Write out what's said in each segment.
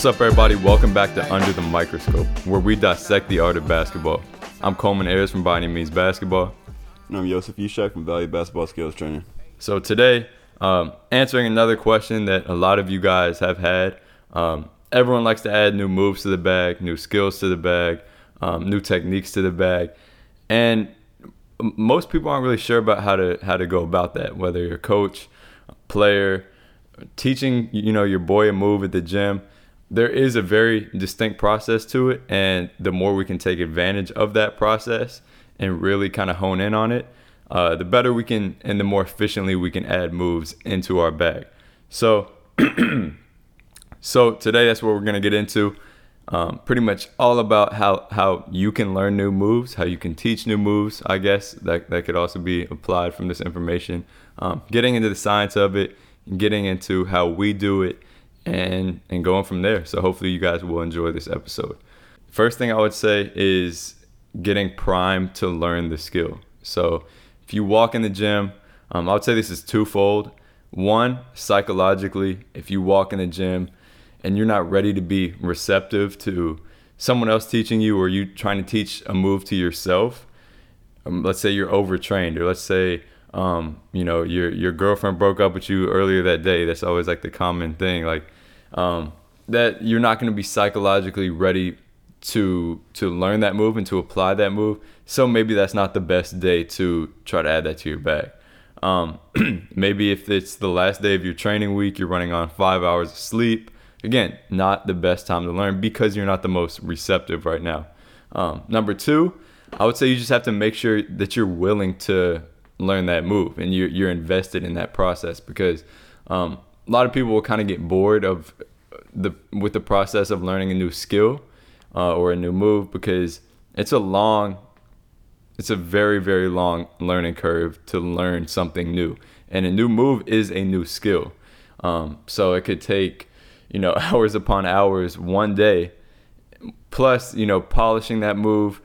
What's up, everybody? Welcome back to Under the Microscope, where we dissect the art of basketball. I'm Coleman Ayers from By Any Means Basketball. And I'm Joseph Ushak from Valley Basketball Skills Training. So today, um, answering another question that a lot of you guys have had. Um, everyone likes to add new moves to the bag, new skills to the bag, um, new techniques to the bag, and most people aren't really sure about how to how to go about that. Whether you're a coach, a player, teaching you know your boy a move at the gym, there is a very distinct process to it, and the more we can take advantage of that process and really kind of hone in on it, uh, the better we can and the more efficiently we can add moves into our bag. So, so today that's what we're gonna get into. Um, pretty much all about how how you can learn new moves, how you can teach new moves. I guess that that could also be applied from this information. Um, getting into the science of it, getting into how we do it, and and going from there. So hopefully you guys will enjoy this episode. First thing I would say is getting primed to learn the skill. So if you walk in the gym, um, I would say this is twofold. One, psychologically, if you walk in the gym and you're not ready to be receptive to someone else teaching you or you trying to teach a move to yourself, um, let's say you're overtrained or let's say um, you know your your girlfriend broke up with you earlier that day. That's always like the common thing. Like um, that you're not going to be psychologically ready to to learn that move and to apply that move. So maybe that's not the best day to try to add that to your bag. Um, maybe if it's the last day of your training week, you're running on five hours of sleep. Again, not the best time to learn because you're not the most receptive right now. Um, number two, I would say you just have to make sure that you're willing to learn that move and you're, you're invested in that process because um, a lot of people will kind of get bored of the with the process of learning a new skill uh, or a new move because it's a long it's a very very long learning curve to learn something new. And a new move is a new skill. Um, so it could take you know hours upon hours one day plus you know polishing that move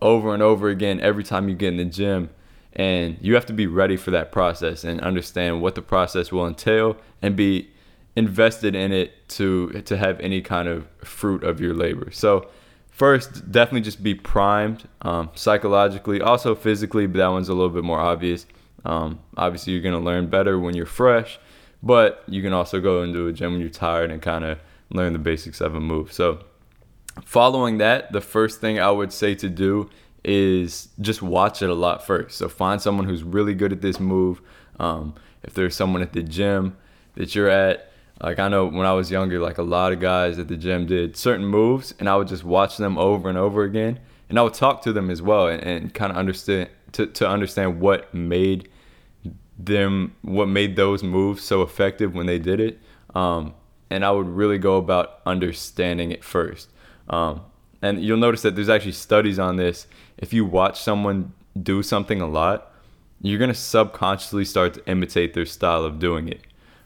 over and over again every time you get in the gym and you have to be ready for that process and understand what the process will entail and be invested in it to to have any kind of fruit of your labor. So first definitely just be primed um, psychologically also physically but that one's a little bit more obvious. Um, obviously you're going to learn better when you're fresh but you can also go into a gym when you're tired and kind of learn the basics of a move. So following that the first thing i would say to do is just watch it a lot first. So find someone who's really good at this move. Um, if there's someone at the gym that you're at, like I know when I was younger, like a lot of guys at the gym did certain moves, and I would just watch them over and over again, and I would talk to them as well, and, and kind of understand to, to understand what made them what made those moves so effective when they did it. Um, and I would really go about understanding it first. Um, and you'll notice that there's actually studies on this. If you watch someone do something a lot, you're gonna subconsciously start to imitate their style of doing it.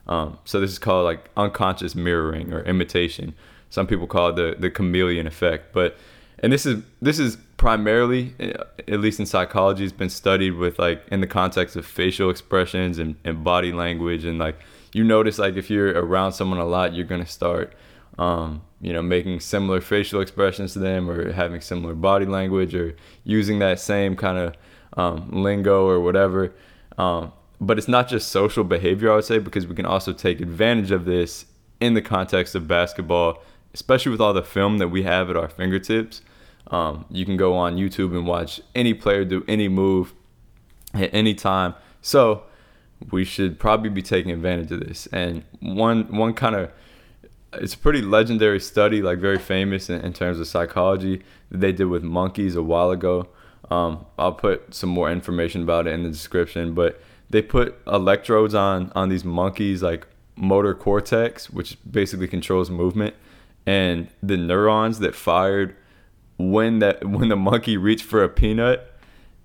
Um, so this is called like unconscious mirroring or imitation. Some people call it the the chameleon effect. But and this is this is primarily, uh, at least in psychology, has been studied with like in the context of facial expressions and, and body language and like you notice like if you're around someone a lot, you're gonna start um, you know, making similar facial expressions to them or having similar body language or using that same kind of um, lingo or whatever. Um, but it's not just social behavior, I would say, because we can also take advantage of this in the context of basketball, especially with all the film that we have at our fingertips. Um, you can go on YouTube and watch any player do any move at any time. So we should probably be taking advantage of this. And one one kind of it's a pretty legendary study, like very famous in, in, terms of psychology that they did with monkeys a while ago. Um, I'll put some more information about it in the description, but they put electrodes on on these monkeys, like motor cortex, which basically controls movement, and the neurons that fired when that when the monkey reached for a peanut,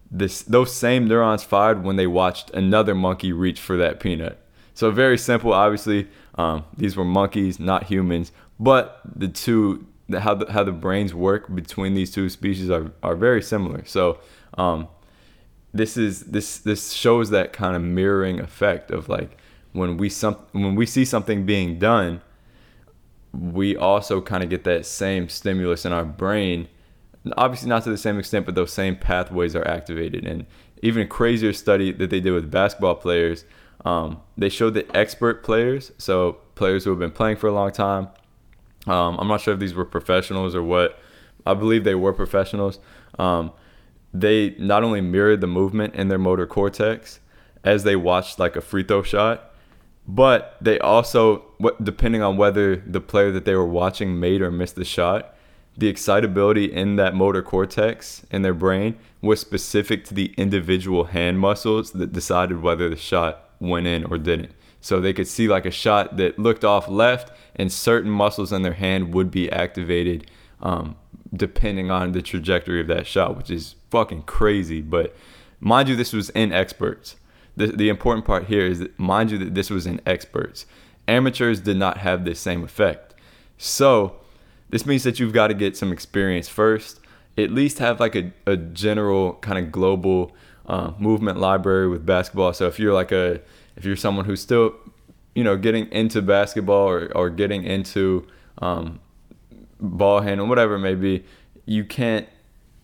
this those same neurons fired when they watched another monkey reach for that peanut. So very simple, obviously um, these were monkeys, not humans, but the two how the, how the brains work between these two species are, are very similar. So um, this is this this shows that kind of mirroring effect of like when we some when we see something being done, we also kind of get that same stimulus in our brain. Obviously, not to the same extent, but those same pathways are activated. And even a crazier study that they did with basketball players, um, they showed the expert players, so players who have been playing for a long time, um, I'm not sure if these were professionals or what. I believe they were professionals. Um, they not only mirrored the movement in their motor cortex as they watched like a free throw shot, but they also, depending on whether the player that they were watching made or missed the shot, the excitability in that motor cortex in their brain was specific to the individual hand muscles that decided whether the shot went in or didn't. So they could see like a shot that looked off left, and certain muscles in their hand would be activated um, depending on the trajectory of that shot, which is fucking crazy. But mind you, this was in experts. The, the important part here is that, mind you, that this was in experts. Amateurs did not have this same effect. So this means that you've got to get some experience first. At least have like a, a general kind of global uh, movement library with basketball. So if you're like a if you're someone who's still you know getting into basketball or, or getting into um, ball handling, whatever it may be, you can't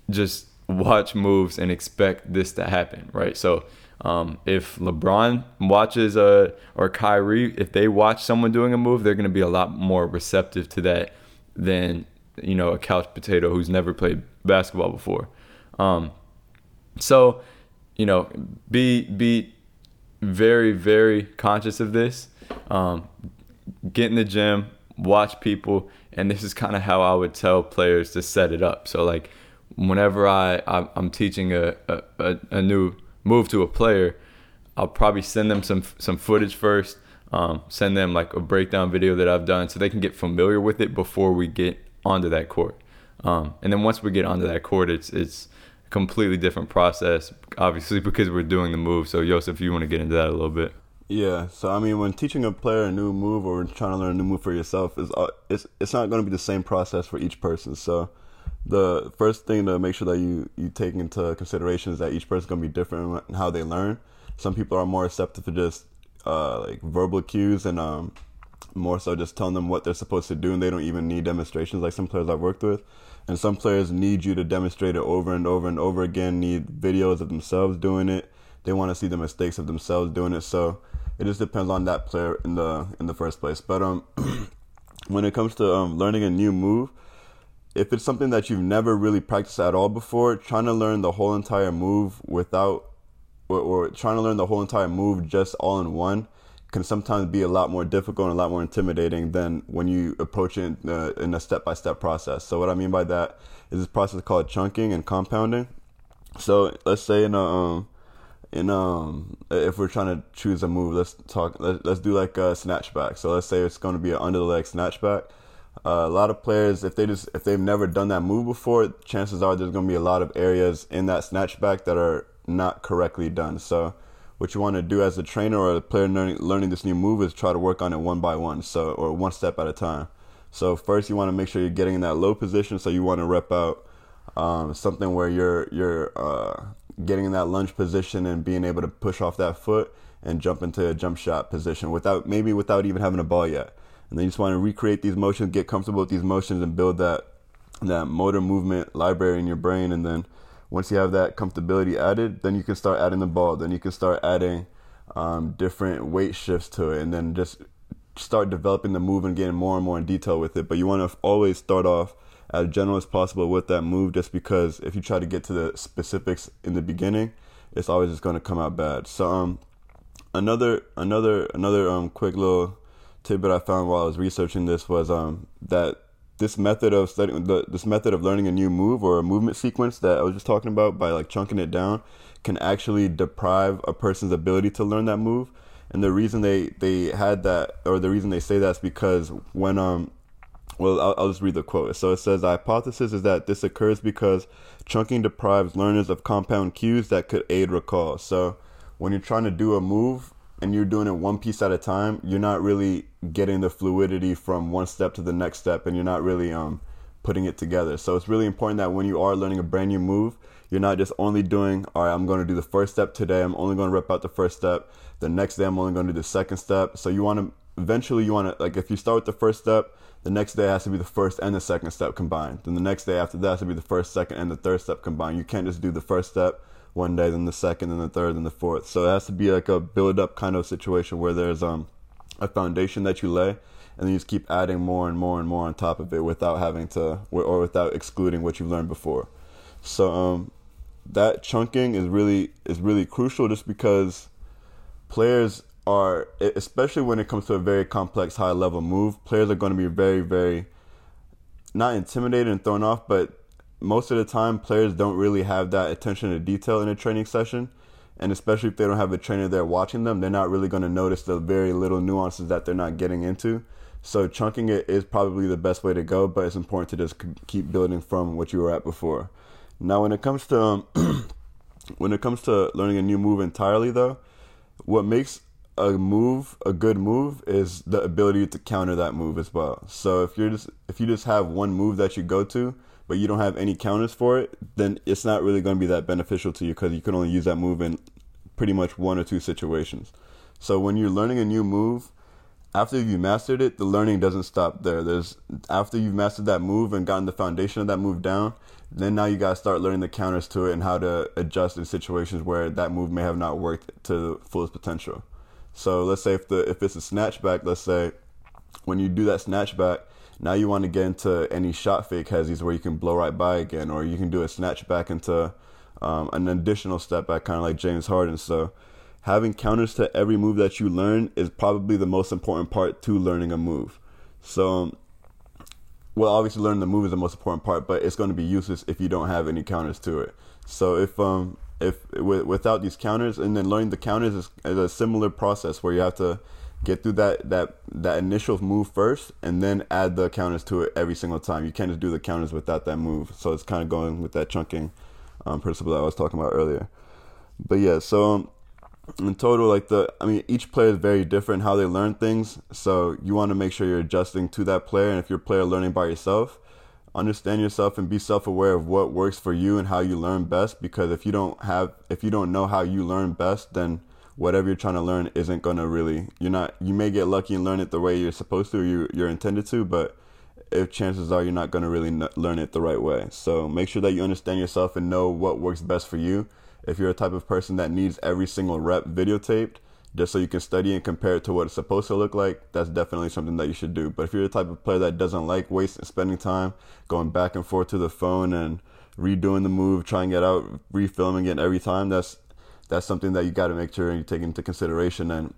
just watch moves and expect this to happen, right? So um, if LeBron watches a or Kyrie, if they watch someone doing a move, they're going to be a lot more receptive to that than you know a couch potato who's never played basketball before. Um, so you know, be be very very conscious of this. Um, get in the gym, watch people, and this is kind of how I would tell players to set it up. So like whenever I I'm teaching a, a, a new move to a player, I'll probably send them some some footage first. Um, send them like a breakdown video that I've done so they can get familiar with it before we get onto that court. Um, and then once we get onto that court, it's it's completely different process, obviously because we're doing the move. So Joseph, you want to get into that a little bit? Yeah, so I mean, when teaching a player a new move or trying to learn a new move for yourself, is uh, it's it's not going to be the same process for each person. So, the first thing to make sure that you you take into consideration is that each person's going to be different in how they learn. Some people are more receptive to just uh, like verbal cues and um, more so just telling them what they're supposed to do, and they don't even need demonstrations like some players I've worked with. And some players need you to demonstrate it over and over and over again. Need videos of themselves doing it. They want to see the mistakes of themselves doing it. So it just depends on that player in the in the first place. But um, when it comes to um, learning a new move, if it's something that you've never really practiced at all before, trying to learn the whole entire move without or, or trying to learn the whole entire move just all in one can sometimes be a lot more difficult and a lot more intimidating than when you approach it in, uh, in a step-by-step process. So what I mean by that is this process called chunking and compounding. So let's say in a um, in um if we're trying to choose a move, let's talk. Let, let's do like a snatchback. So let's say it's going to be an under the leg snatchback. Uh, a lot of players, if they just if they've never done that move before, chances are there's going to be a lot of areas in that snatchback that are not correctly done. So what you want to do as a trainer or a player learning, learning this new move is try to work on it one by one, so or one step at a time. So first, you want to make sure you're getting in that low position. So you want to rep out um, something where you're you're uh, getting in that lunge position and being able to push off that foot and jump into a jump shot position without maybe without even having a ball yet. And then you just want to recreate these motions, get comfortable with these motions, and build that that motor movement library in your brain. And then once you have that comfortability added, then you can start adding the ball. Then you can start adding um, different weight shifts to it, and then just start developing the move and getting more and more in detail with it. But you want to always start off as general as possible with that move just because if you try to get to the specifics in the beginning, it's always just going to come out bad. So um another another another um quick little tidbit I found while I was researching this was um that this method of studying the, this method of learning a new move or a movement sequence that I was just talking about by like chunking it down can actually deprive a person's ability to learn that move. And the reason they they had that or the reason they say that's because when um well, I'll, I'll, just read the quote. So it says, The hypothesis is that this occurs because chunking deprives learners of compound cues that could aid recall. So when you're trying to do a move and you're doing it one piece at a time, you're not really getting the fluidity from one step to the next step and you're not really um, putting it together. So it's really important that when you are learning a brand new move, you're not just only doing, all right, I'm going to do the first step today. I'm only going to rep out the first step. The next day, I'm only going to do the second step. So you want to eventually you want to like if you start with the first step, the next day has to be the first and the second step combined. Then the next day after that has to be the first, second, and the third step combined. You can't just do the first step one day, then the second, then the third, then the fourth. So it has to be like a build up kind of situation where there's um a foundation that you lay, and then you just keep adding more and more and more on top of it without having to or without excluding what you've learned before. So um that chunking is really is really crucial just because players are especially when it comes to a very complex high level move players are going to be very very not intimidated and thrown off but most of the time players don't really have that attention to detail in a training session. And especially if they don't have a trainer there watching them they're not really going to notice the very little nuances that they're not getting into. So chunking it is probably the best way to go but it's important to just keep building from what you were at before. Now, when it comes to um, when it comes to learning a new move entirely, though, what makes a move a good move is the ability to counter that move as well. So if you're just if you just have one move that you go to, but you don't have any counters for it, then it's not really going to be that beneficial to you because you can only use that move in pretty much one or two situations. So when you're learning a new move, after you've mastered it, the learning doesn't stop there. There's after you've mastered that move and gotten the foundation of that move down, then now you gotta start learning the counters to it and how to adjust in situations where that move may have not worked to the fullest potential. So let's say if the if it's a snatchback, let's say when you do that snatchback, now you want to get into any shot fake hezzies where you can blow right by again, or you can do a snatch back into um, an additional step back, kind of like James Harden. So having counters to every move that you learn is probably the most important part to learning a move. So um, well, obviously learning the move is the most important part, but it's going to be useless if you don't have any counters to it. So if um if without these counters and then learning the counters is, is, a similar process where you have to get through that that that initial move first and then add the counters to it every single time. You can't just do the counters without that move. So it's kind of going with that chunking um, principle that I was talking about earlier. But yeah, so in total, like the, I mean, each player is very different how they learn things. So you want to make sure you're adjusting to that player. And if you're a player learning by yourself, understand yourself and be self-aware of what works for you and how you learn best. Because if you don't have, if you don't know how you learn best, then whatever you're trying to learn isn't gonna really. You're not. You may get lucky and learn it the way you're supposed to, you, you're intended to, but if chances are you're not going to really learn it the right way. So make sure that you understand yourself and know what works best for you if you're a type of person that needs every single rep videotaped just so you can study and compare it to what it's supposed to look like, that's definitely something that you should do. But if you're the type of player that doesn't like wasting spending time going back and forth to the phone and redoing the move, trying it out, refilming it every time, that's that's something that you got to make sure you take into consideration and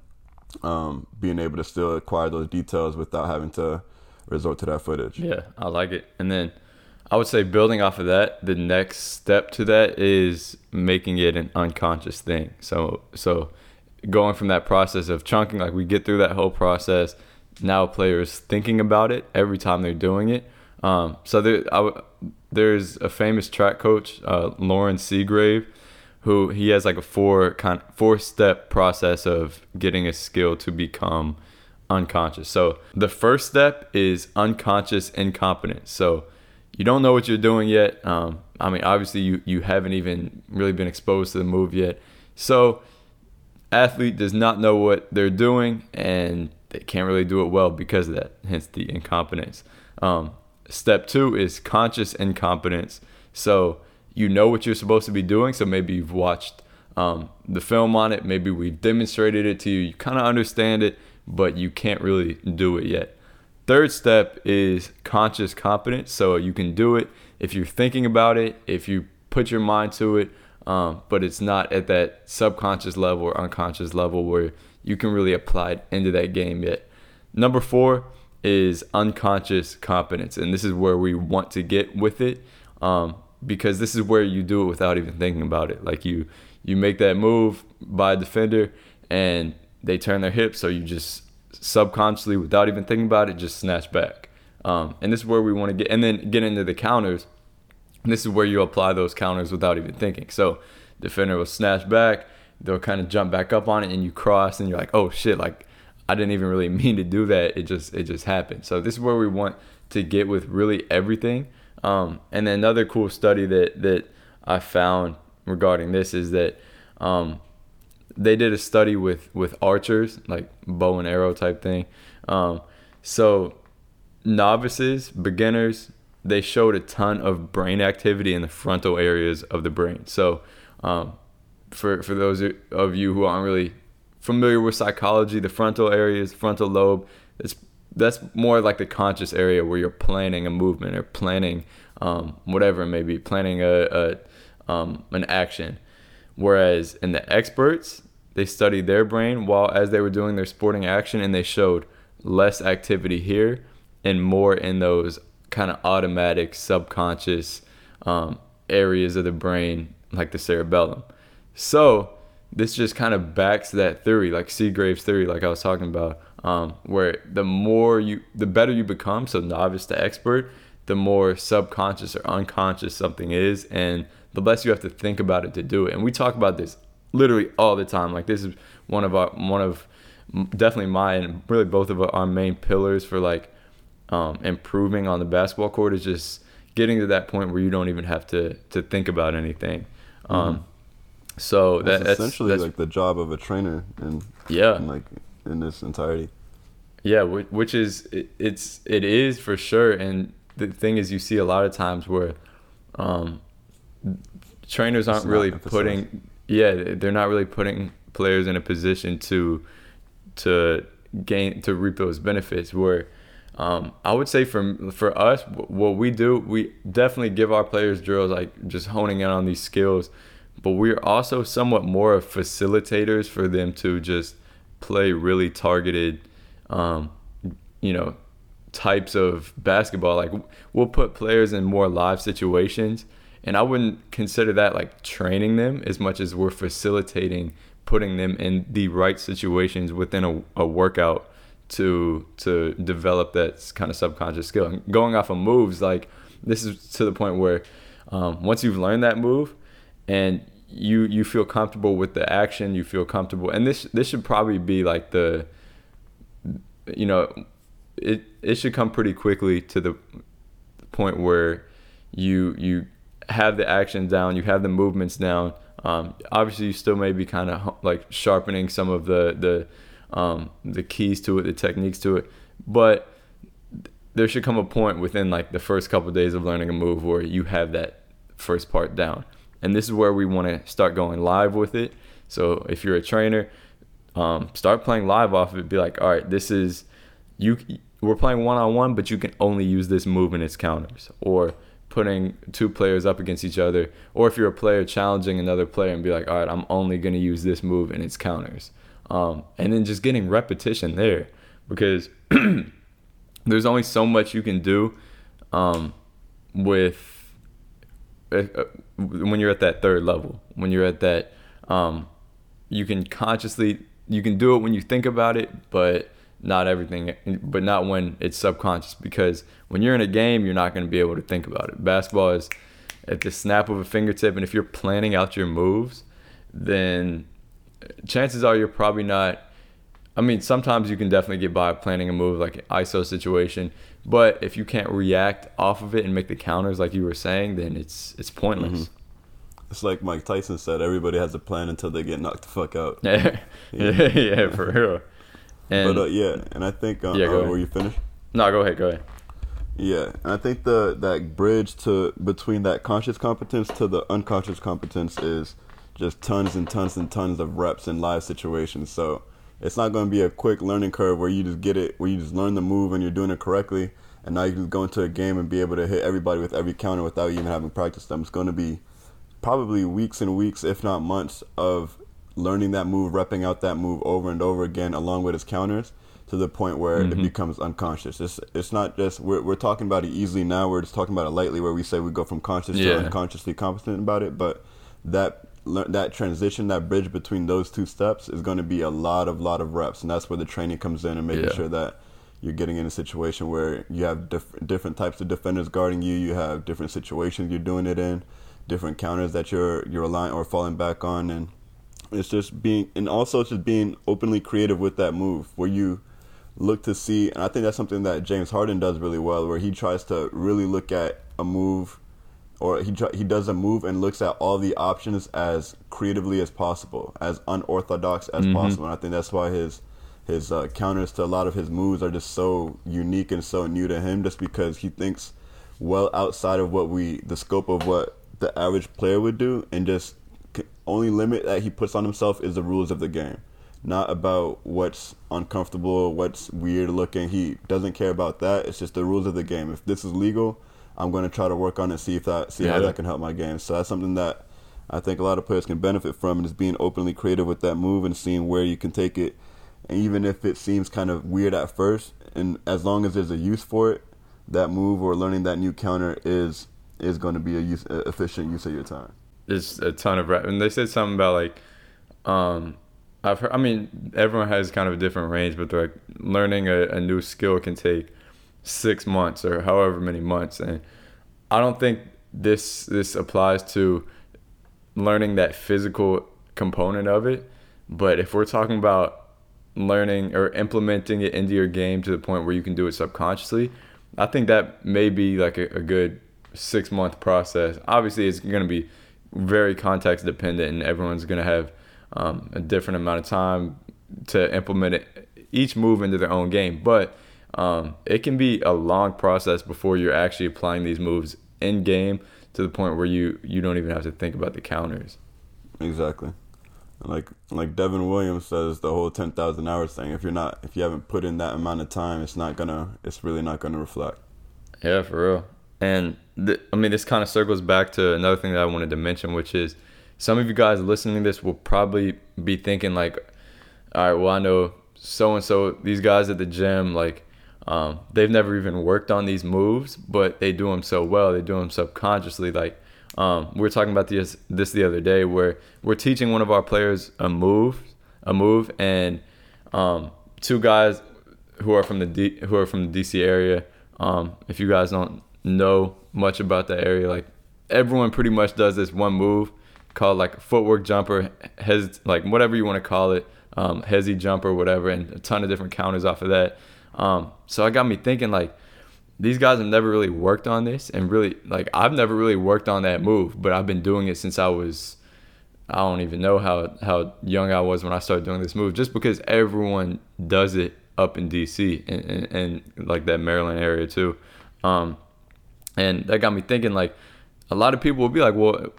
um, being able to still acquire those details without having to resort to that footage. Yeah, I like it. And then I would say building off of that, the next step to that is making it an unconscious thing. So so going from that process of chunking, like we get through that whole process. Now players thinking about it every time they're doing it. Um, so there, I, there's a famous track coach, uh, Loren Seagrave, who he has like a four kind four step process of getting a skill to become unconscious. So the first step is unconscious incompetence. So you don't know what you're doing yet. Um, I mean, obviously, you, you haven't even really been exposed to the move yet. So, athlete does not know what they're doing and they can't really do it well because of that, hence the incompetence. Um, step two is conscious incompetence. So, you know what you're supposed to be doing. So, maybe you've watched um, the film on it, maybe we've demonstrated it to you, you kind of understand it, but you can't really do it yet. Third step is conscious competence. So you can do it if you're thinking about it, if you put your mind to it, um, but it's not at that subconscious level or unconscious level where you can really apply it into that game yet. Number four is unconscious competence, and this is where we want to get with it um, because this is where you do it without even thinking about it. Like you, you make that move by a defender, and they turn their hips, so you just subconsciously, without even thinking about it, just snatch back. Um, and this is where we want to get, and then get into the counters. this is where you apply those counters without even thinking. So, defender will snatch back, they'll kind of jump back up on it, and you cross, and you're like, oh shit, like I didn't even really mean to do that. It just it just happened. So this is where we want to get with really everything. Um, and then another cool study that that I found regarding this is that um, they did a study with with archers, like bow and arrow type thing. Um, so novices, beginners, they showed a ton of brain activity in the frontal areas of the brain. So um, for for those of you who aren't really familiar with psychology, the frontal areas, frontal lobe, it's that's more like the conscious area where you're planning a movement or planning um, whatever it may be, planning a, a um, an action. Whereas in the experts, they studied their brain while as they were doing their sporting action, and they showed less activity here and more in those kind of automatic subconscious um, areas of the brain, like the cerebellum. So this just kind of backs that theory, like Seagrave's theory, like I was talking about, um, where the more you, the better you become, so novice to expert, the more subconscious or unconscious something is, and the less you have to think about it to do it. And we talk about this literally all the time. Like this is one of our one of definitely my and really both of our main pillars for like um, improving on the basketball court is just getting to that point where you don't even have to to think about anything. Um, mm-hmm. So that, that's essentially that's, like the job of a trainer, and yeah, in like in this entirety. Yeah, which is it's it is for sure, and the thing is, you see a lot of times where um, trainers aren't really putting yeah they're not really putting players in a position to to gain to reap those benefits where um, I would say for for us what we do we definitely give our players drills like just honing in on these skills. But we're also somewhat more of facilitators for them to just play really targeted um, you know types of basketball like we'll put players in more live situations and I wouldn't consider that like training them as much as we're facilitating putting them in the right situations within a, a workout to to develop that kind of subconscious skill. And going off of moves, like this is to the point where um, once you've learned that move and you you feel comfortable with the action, you feel comfortable, and this this should probably be like the you know it it should come pretty quickly to the point where you you have the action down, you have the movements down. Um, obviously, you still may be kind of like sharpening some of the the um, the keys to it, the techniques to it, but there should come a point within like the first couple of days of learning a move where you have that first part down, and this is where we want to start going live with it. So if you're a trainer, um, start playing live off of it. Be like, all right, this is you. We're playing one on one, but you can only use this move in its counters, or putting two players up against each other, or if you're a player challenging another player and be like, all right, I'm only going to use this move and its counters. Um, and then just getting repetition there because there's only so much you can do um, with uh, uh, when you're at that third level. When you're at that, um, you can consciously you can do it when you think about it, but not everything, but not when it's subconscious. Because when you're in a game, you're not going to be able to think about it. Basketball is at the snap of a fingertip, and if you're planning out your moves, then chances are you're probably not. I mean, sometimes you can definitely get by planning a move like ISO situation, but if you can't react off of it and make the counters like you were saying, then it's it's pointless. Mm-hmm. It's like Mike Tyson said: everybody has a plan until they get knocked the fuck out. yeah, yeah, yeah for real. And but uh, yeah, and I think uh, yeah, go uh, ahead. were you finished? No, go ahead. Go ahead. Yeah, and I think the that bridge to between that conscious competence to the unconscious competence is just tons and tons and tons of reps in live situations. So it's not going to be a quick learning curve where you just get it, where you just learn the move and you're doing it correctly, and now you can go into a game and be able to hit everybody with every counter without even having practiced them. It's going to be probably weeks and weeks, if not months, of learning that move, repping out that move over and over again, along with his counters, to the point where mm-hmm. it becomes unconscious. It's it's not just we're we're talking about it easily now. We're just talking about it lightly, where we say we go from conscious yeah. to unconsciously competent about it. But that that transition, that bridge between those two steps, is going to be a lot of lot of reps, and that's where the training comes in and making yeah. sure that you're getting in a situation where you have diff- different types of defenders guarding you. You have different situations you're doing it in, different counters that you're you're relying or falling back on, and it's just being, and also just being openly creative with that move, where you look to see, and I think that's something that James Harden does really well, where he tries to really look at a move or he he does a move and looks at all the options as creatively as possible, as unorthodox as mm-hmm. possible. And I think that's why his his uh, counters to a lot of his moves are just so unique and so new to him, just because he thinks well outside of what we the scope of what the average player would do, and just only limit that he puts on himself is the rules of the game, not about what's uncomfortable, what's weird looking. He doesn't care about that. It's just the rules of the game. If this is legal, I'm going to try to work on it, see if that see yeah. how that can help my game. So that's something that I think a lot of players can benefit from, and is being openly creative with that move and seeing where you can take it. And even if it seems kind of weird at first, and as long as there's a use for it, that move or learning that new counter is is going to be a use, a efficient use of your time. There's a ton of and they said something about like, um, I've heard. I mean, everyone has kind of a different range, but like learning a, a new skill can take six months or however many months, and I don't think this this applies to learning that physical component of it. But if we're talking about learning or implementing it into your game to the point where you can do it subconsciously, I think that may be like a, a good six month process. Obviously, it's going to be very context dependent, and everyone's going to have um, a different amount of time to implement it, each move into their own game. But um, it can be a long process before you're actually applying these moves in game to the point where you you don't even have to think about the counters. Exactly. Like like Devin Williams says, the whole ten thousand hours thing. If you're not, if you haven't put in that amount of time, it's not gonna, it's really not gonna reflect. Yeah, for real. And th- I mean, this kind of circles back to another thing that I wanted to mention, which is some of you guys listening to this will probably be thinking like, all right, well, I know so and so, these guys at the gym, like, um, they've never even worked on these moves, but they do them so well. They do them subconsciously. Like, um, we were talking about this this the other day, where we're teaching one of our players a move, a move, and um, two guys who are from the D, who are from the DC area. Um, if you guys don't know much about that area. Like everyone pretty much does this one move called like footwork jumper, has like whatever you want to call it, um, hezzy jumper, whatever, and a ton of different counters off of that. Um, so it got me thinking like these guys have never really worked on this, and really like I've never really worked on that move, but I've been doing it since I was. I don't even know how, how young I was when I started doing this move, just because everyone does it up in DC and, and, and like that Maryland area too. Um, and that got me thinking like a lot of people will be like, well,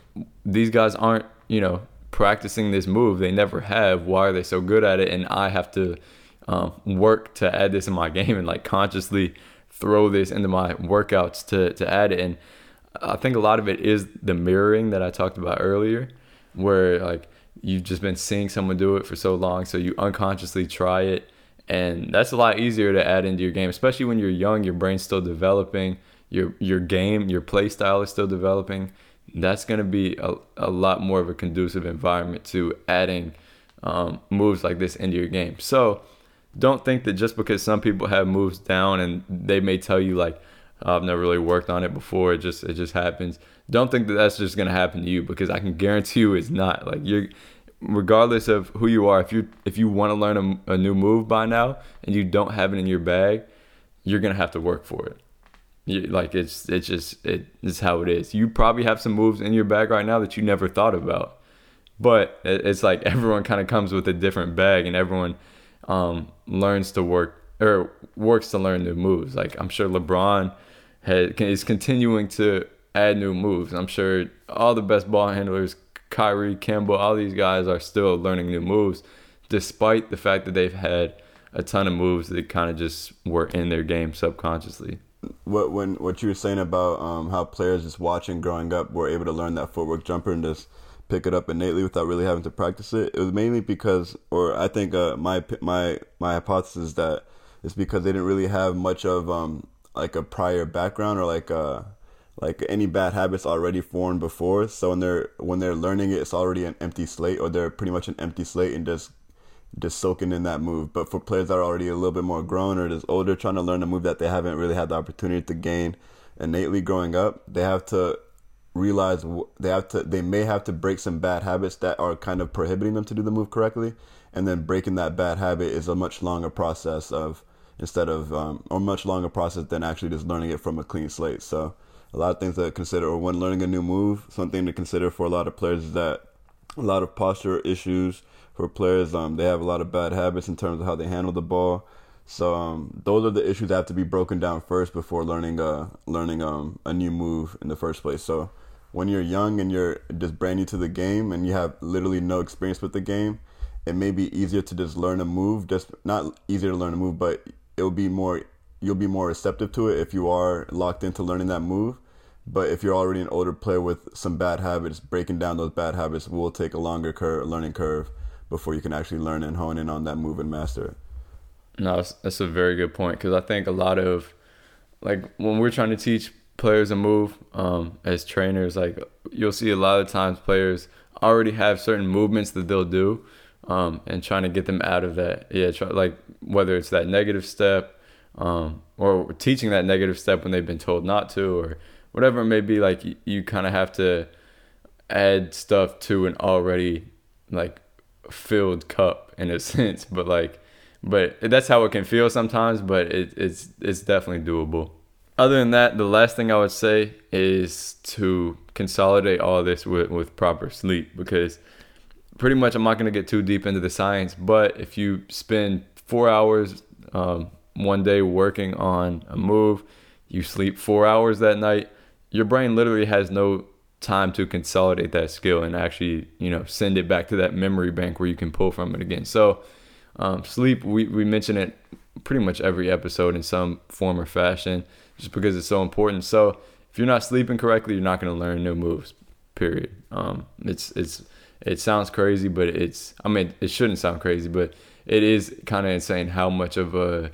these guys aren't, you know, practicing this move. They never have. Why are they so good at it? And I have to um, work to add this in my game and like consciously throw this into my workouts to, to add it. And I think a lot of it is the mirroring that I talked about earlier, where like you've just been seeing someone do it for so long. So you unconsciously try it. And that's a lot easier to add into your game, especially when you're young, your brain's still developing your your game, your play style is still developing, that's going to be a, a lot more of a conducive environment to adding um, moves like this into your game. So don't think that just because some people have moves down and they may tell you like oh, I've never really worked on it before, it just it just happens. Don't think that that's just to happen to you because I can guarantee you it's not. Like you're regardless of who you are, if you if you want to learn a, a new move by now and you don't have it in your bag, you're to have to work for it. You, like it's it's just it is how it is. You probably have some moves in your bag right now that you never thought about, but it's like everyone kind of comes with a different bag, and everyone um, learns to work or works to learn new moves. Like I'm sure LeBron had, is continuing to add new moves. I'm sure all the best ball handlers, Kyrie, Kemba, all these guys are still learning new moves, despite the fact that they've had a ton of moves that kind of just were in their game subconsciously what when what you were saying about um, how players just watching growing up were able to learn that footwork jumper and just pick it up innately without really having to practice it. It was mainly because, or I think uh, my my my hypothesis is that it's because they didn't really have much of um, like a prior background or like uh like any bad habits already formed before. So when they're when they're learning it, it's already an empty slate, or they're pretty much an empty slate and just just soaking in that move. But for players that are already a little bit more grown or just older, trying to learn a move that they haven't really had the opportunity to gain innately growing up, they have to realize they have to they may have to break some bad habits that are kind of prohibiting them to do the move correctly and then breaking that bad habit is a much longer process of instead of um, or much longer process than actually just learning it from a clean slate so a lot of things to consider, or when learning a new move, something to consider for a lot of players is that a lot of posture issues for players. Um, they have a lot of bad habits in terms of how they handle the ball. So um, those are the issues that have to be broken down first before learning uh, learning um, a new move in the first place. So when you're young and you're just brand new to the game and you have literally no experience with the game, it may be easier to just learn a move. Just not easier to learn a move, but it'll be more you'll be more receptive to it if you are locked into learning that move. But if you're already an older player with some bad habits, breaking down those bad habits will take a longer curve, learning curve before you can actually learn and hone in on that move and master it. No, that's, a very good point because I think a lot of like when we're trying to teach players a move um, as trainers, like you'll see a lot of times players already have certain movements that they'll do, um, and trying to get them out of that. Yeah, try, like whether it's that negative step, um, or teaching that negative step when they've been told not to, or whatever it may be. Like you, you kind of have to add stuff to an already like filled cup in a sense, but like but that's how it can feel sometimes. But it, it's it's definitely doable. Other than that, the last thing I would say is to consolidate all this with with proper sleep because pretty much I'm not going to get too deep into the science, but if you spend four hours um, one day working on a move, you sleep four hours that night, your brain literally has no time to consolidate that skill and actually, you know, send it back to that memory bank where you can pull from it again. So um, sleep, we, we mention it pretty much every episode in some form or fashion just because it's so important. So if you're not sleeping correctly, you're not going to learn new moves, period. Um, it's, it's, it sounds crazy, but it's, I mean, it shouldn't sound crazy, but it is kind of insane how much of a,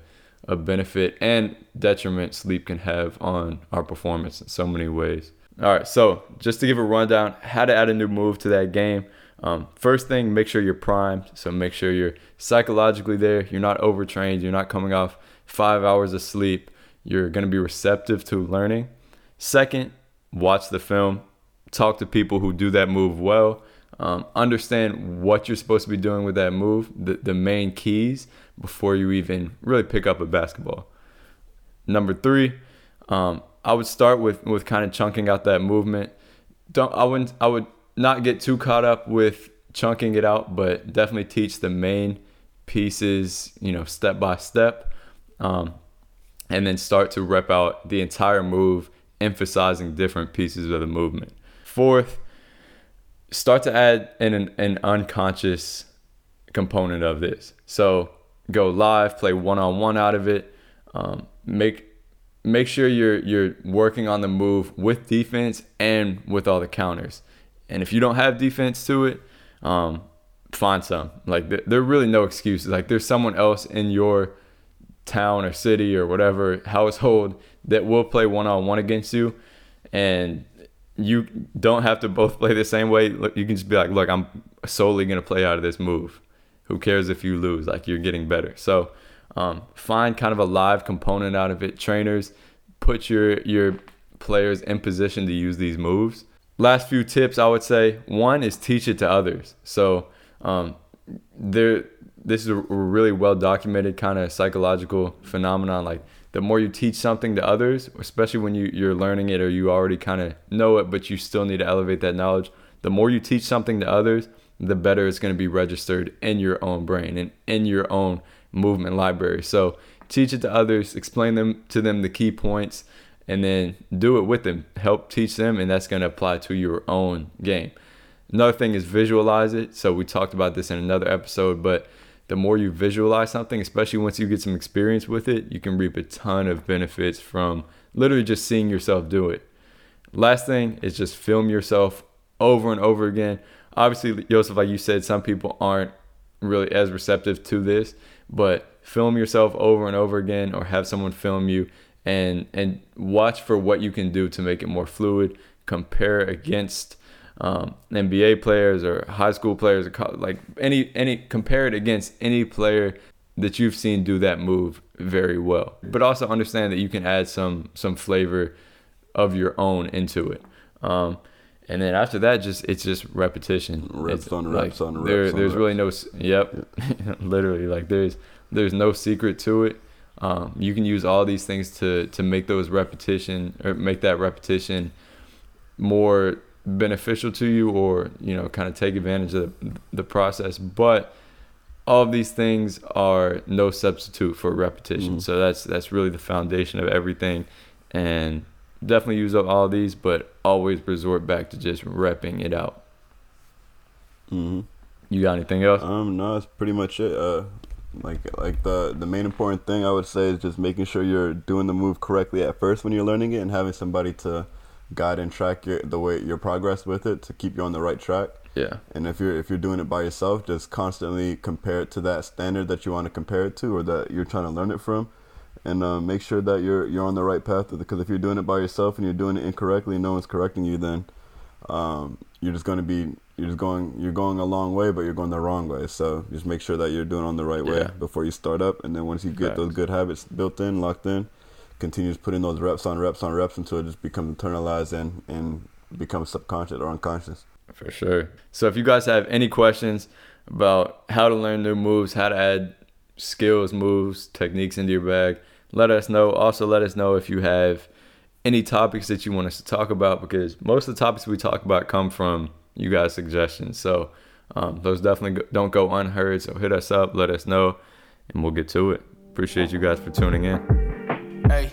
a benefit and detriment sleep can have on our performance in so many ways. All right, so just to give a rundown, how to add a new move to that game. Um, first thing, make sure you're primed. So make sure you're psychologically there. You're not overtrained. You're not coming off five hours of sleep. You're going to be receptive to learning. Second, watch the film. Talk to people who do that move well. Um, understand what you're supposed to be doing with that move, the, the main keys before you even really pick up a basketball. Number three, um, I would start with, with kind of chunking out that movement. Don't I wouldn't I would not get too caught up with chunking it out, but definitely teach the main pieces, you know, step by step, um, and then start to rep out the entire move, emphasizing different pieces of the movement. Fourth, start to add an, an unconscious component of this. So go live, play one on one out of it. Um, make make sure you're you're working on the move with defense and with all the counters. And if you don't have defense to it, um, find some. Like th- there are really no excuses. Like there's someone else in your town or city or whatever household that will play one on one against you, and you don't have to both play the same way. You can just be like, look, I'm solely gonna play out of this move. Who cares if you lose? Like you're getting better. So um, find kind of a live component out of it. Trainers, put your your players in position to use these moves last few tips I would say one is teach it to others. So um, there, this is a really well documented kind of psychological phenomenon. Like the more you teach something to others, especially when you, you're learning it or you already kind of know it, but you still need to elevate that knowledge. The more you teach something to others, the better it's going to be registered in your own brain and in your own movement library. So teach it to others, explain them to them the key points, and then do it with them. Help teach them, and that's going to apply to your own game. Another thing is visualize it. So we talked about this in another episode, but the more you visualize something, especially once you get some experience with it, you can reap a ton of benefits from literally just seeing yourself do it. Last thing is just film yourself over and over again. Obviously, Joseph, like you said, some people aren't really as receptive to this, but film yourself over and over again or have someone film you and and watch for what you can do to make it more fluid. Compare against um, NBA players or high school players, or like any any compare it against any player that you've seen do that move very well. But also understand that you can add some some flavor of your own into it. Um, and then after that, just it's just repetition. Reps it's on reps like, on there, reps. on There's really no. Yep, literally like there's there's no secret to it. Um, you can use all these things to to make those repetition or make that repetition more beneficial to you, or you know, kind of take advantage of the, the process. But all of these things are no substitute for repetition. Mm. So that's that's really the foundation of everything, and definitely use up all these, but always resort back to just repping it out. Mm-hmm. You got anything else? Um, no, that's pretty much it. Uh, like like the the main important thing I would say is just making sure you're doing the move correctly at first when you're learning it, and having somebody to guide and track your the way your progress with it to keep you on the right track. Yeah. And if you're if you're doing it by yourself, just constantly compare it to that standard that you want to compare it to, or that you're trying to learn it from, and uh, make sure that you're you're on the right path. Because if you're doing it by yourself and you're doing it incorrectly, and no one's correcting you, then um, you're just going to be you're just going you're going a long way, but you're going the wrong way. So just make sure that you're doing on the right way before you start up, and then once you get those good habits built in, locked in, continues putting those reps on reps on reps until it just becomes internalized and and becomes subconscious or unconscious. For sure. So if you guys have any questions about how to learn new moves, how to add skills, moves, techniques into your bag, let us know. Also, let us know if you have any topics that you want us to talk about because most of the topics we talk about come from you guys' suggestions. So um, those definitely don't go unheard. So hit us up, let us know, and we'll get to it. Appreciate you guys for tuning in. Hey.